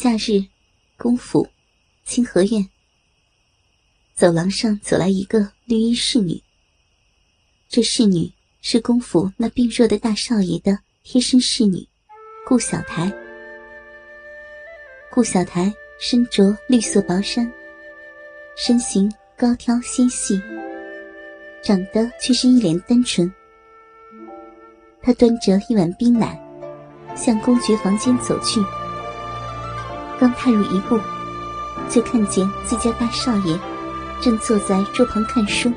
夏日，宫府，清河院。走廊上走来一个绿衣侍女。这侍女是宫府那病弱的大少爷的贴身侍女，顾小台。顾小台身着绿色薄衫，身形高挑纤细，长得却是一脸单纯。她端着一碗冰奶，向公爵房间走去。刚踏入一步，就看见自家大少爷正坐在桌旁看书。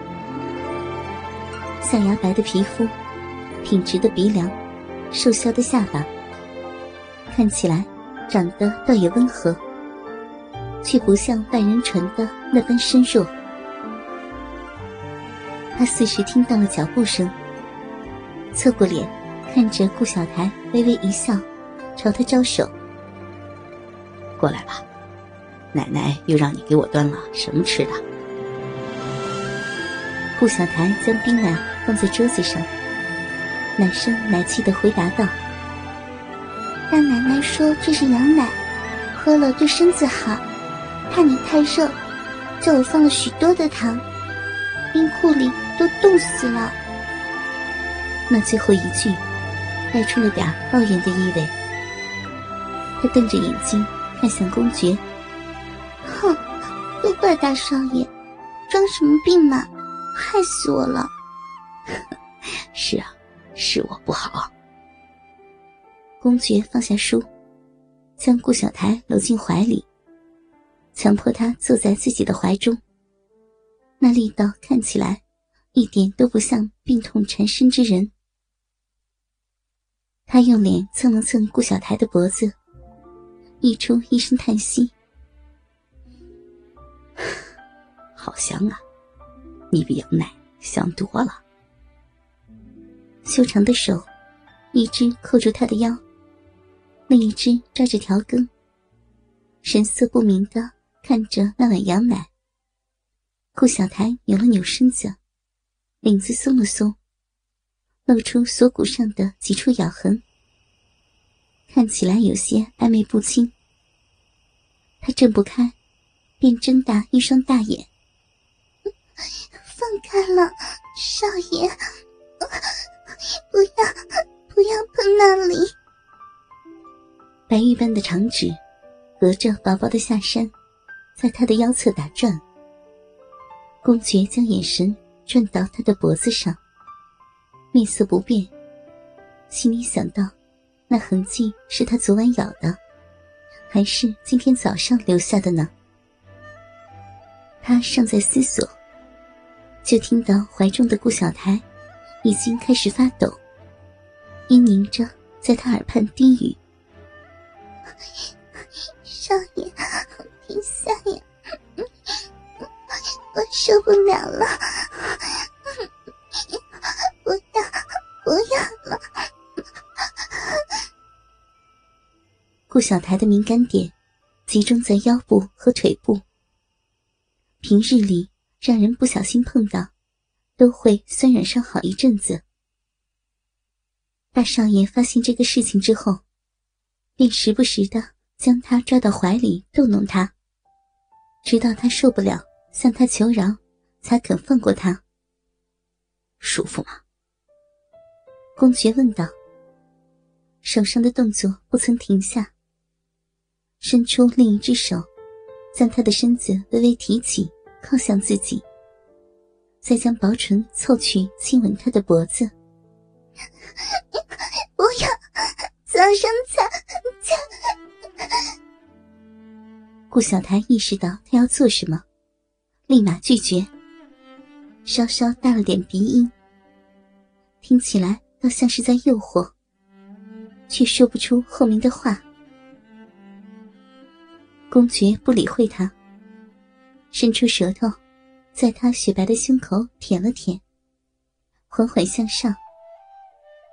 象牙白的皮肤，挺直的鼻梁，瘦削的下巴，看起来长得倒也温和，却不像外人传的那般深弱。他似是听到了脚步声，侧过脸，看着顾小台，微微一笑，朝他招手。过来吧，奶奶又让你给我端了什么吃的？顾小台将冰奶放在桌子上，奶声奶气的回答道：“大奶奶说这是羊奶，喝了对身子好。怕你太热，叫我放了许多的糖，冰库里都冻死了。”那最后一句，带出了点抱怨的意味。他瞪着眼睛。看向公爵，哼，都怪大少爷，装什么病嘛，害死我了。是啊，是我不好。公爵放下书，将顾小台搂进怀里，强迫他坐在自己的怀中。那力道看起来一点都不像病痛缠身之人。他用脸蹭了蹭顾小台的脖子。溢出一声叹息，好香啊！你比羊奶香多了。修长的手，一只扣住他的腰，另一只抓着条根，神色不明的看着那碗羊奶。顾小台扭了扭身子，领子松了松，露出锁骨上的几处咬痕。看起来有些暧昧不清，他睁不开，便睁大一双大眼。放开了，少爷，不要，不要碰那里。白玉般的长指，隔着薄薄的下衫，在他的腰侧打转。公爵将眼神转到他的脖子上，面色不变，心里想到。那痕迹是他昨晚咬的，还是今天早上留下的呢？他尚在思索，就听到怀中的顾小台已经开始发抖，嘤咛着在他耳畔低语：“少爷，停下呀，我受不了了。”小台的敏感点集中在腰部和腿部，平日里让人不小心碰到，都会酸软上好一阵子。大少爷发现这个事情之后，便时不时的将他抓到怀里逗弄他，直到他受不了，向他求饶，才肯放过他。舒服吗？公爵问道。手上的动作不曾停下。伸出另一只手，将他的身子微微提起，靠向自己，再将薄唇凑去亲吻他的脖子。不要，早上才……顾小台意识到他要做什么，立马拒绝，稍稍带了点鼻音，听起来倒像是在诱惑，却说不出后面的话。公爵不理会他，伸出舌头，在他雪白的胸口舔了舔，缓缓向上，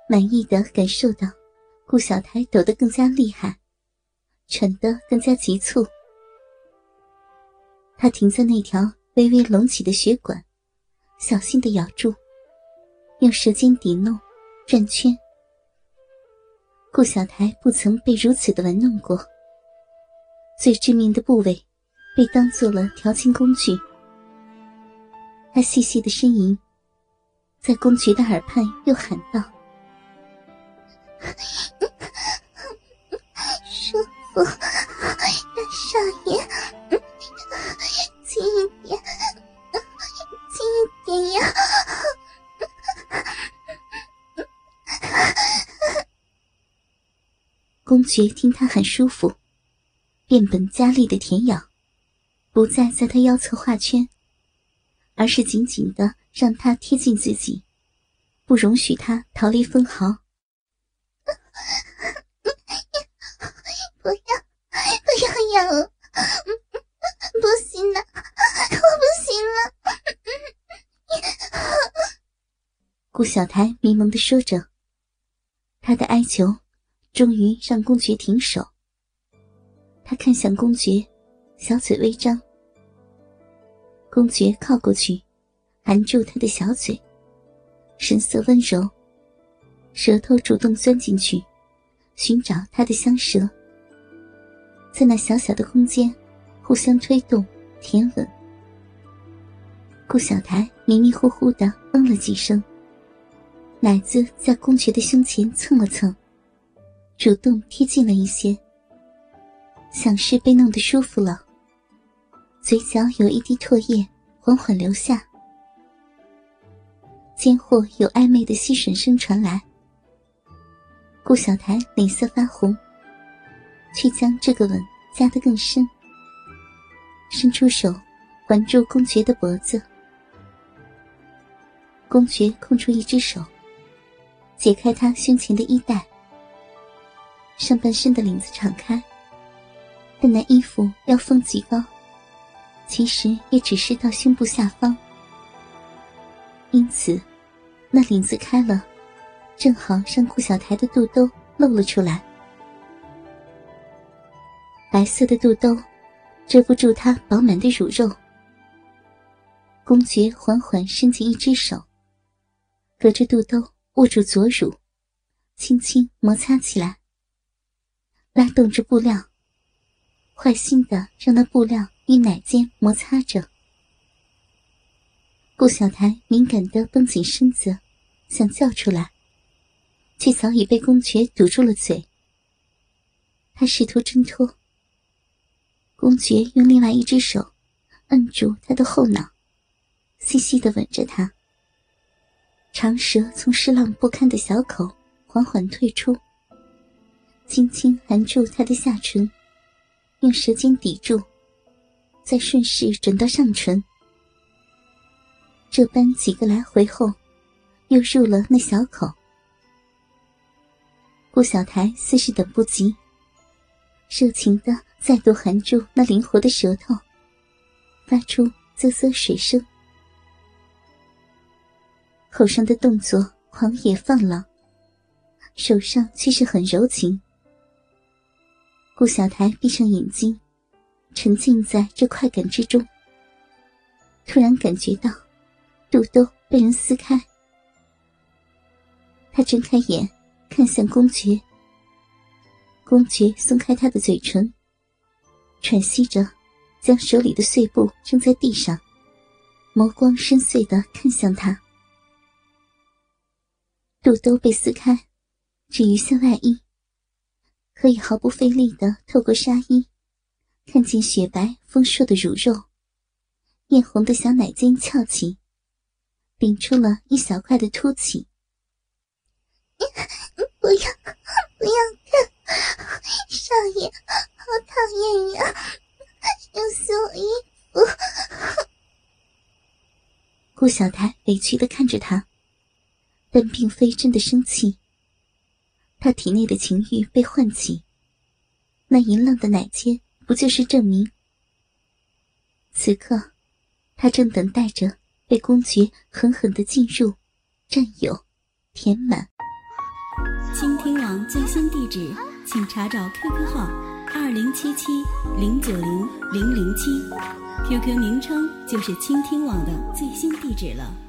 满意的感受到顾小台抖得更加厉害，喘得更加急促。他停在那条微微隆起的血管，小心的咬住，用舌尖抵弄，转圈。顾小台不曾被如此的玩弄过。最致命的部位被当做了调情工具。他细细的呻吟，在公爵的耳畔又喊道：“舒服，大少爷，轻一点，轻一点呀！”公爵听他喊舒服，变本加厉的舔咬，不再在他腰侧画圈，而是紧紧的让他贴近自己，不容许他逃离分毫。不要，不要咬我！不行了，我不行了！顾小台迷蒙的说着，他的哀求。终于让公爵停手。他看向公爵，小嘴微张。公爵靠过去，含住他的小嘴，神色温柔，舌头主动钻进去，寻找他的香舌，在那小小的空间，互相推动、舔吻。顾小台迷迷糊糊的嗯了几声，奶子在公爵的胸前蹭了蹭。主动贴近了一些，像是被弄得舒服了。嘴角有一滴唾液缓缓流下，间或有暧昧的吸吮声传来。顾小台脸色发红，却将这个吻加得更深，伸出手环住公爵的脖子。公爵空出一只手，解开他胸前的衣带。上半身的领子敞开，但那衣服腰封极高，其实也只是到胸部下方，因此那领子开了，正好让顾小台的肚兜露了出来。白色的肚兜遮不住她饱满的乳肉。公爵缓缓伸进一只手，隔着肚兜握住左乳，轻轻摩擦起来。拉动着布料，坏心的让那布料与奶尖摩擦着。顾小台敏感的绷紧身子，想叫出来，却早已被公爵堵住了嘴。他试图挣脱，公爵用另外一只手摁住他的后脑，细细的吻着他。长舌从湿浪不堪的小口缓缓退出。轻轻含住他的下唇，用舌尖抵住，再顺势转到上唇。这般几个来回后，又入了那小口。顾小台似是等不及，热情的再度含住那灵活的舌头，发出啧啧水声。口上的动作狂野放浪，手上却是很柔情。顾小台闭上眼睛，沉浸在这快感之中。突然感觉到肚兜被人撕开，他睁开眼看向公爵。公爵松开他的嘴唇，喘息着，将手里的碎布扔在地上，眸光深邃的看向他。肚兜被撕开，只余下外衣。可以毫不费力的透过纱衣，看见雪白丰硕的乳肉，艳红的小奶尖翘起，顶出了一小块的凸起。不要，不要看，少爷，好讨厌呀！要撕我衣服。顾小台委屈的看着他，但并非真的生气。他体内的情欲被唤起，那淫浪的奶尖不就是证明？此刻，他正等待着被公爵狠狠的进入、占有、填满。倾听网最新地址，请查找 QQ 号二零七七零九零零零七，QQ 名称就是倾听网的最新地址了。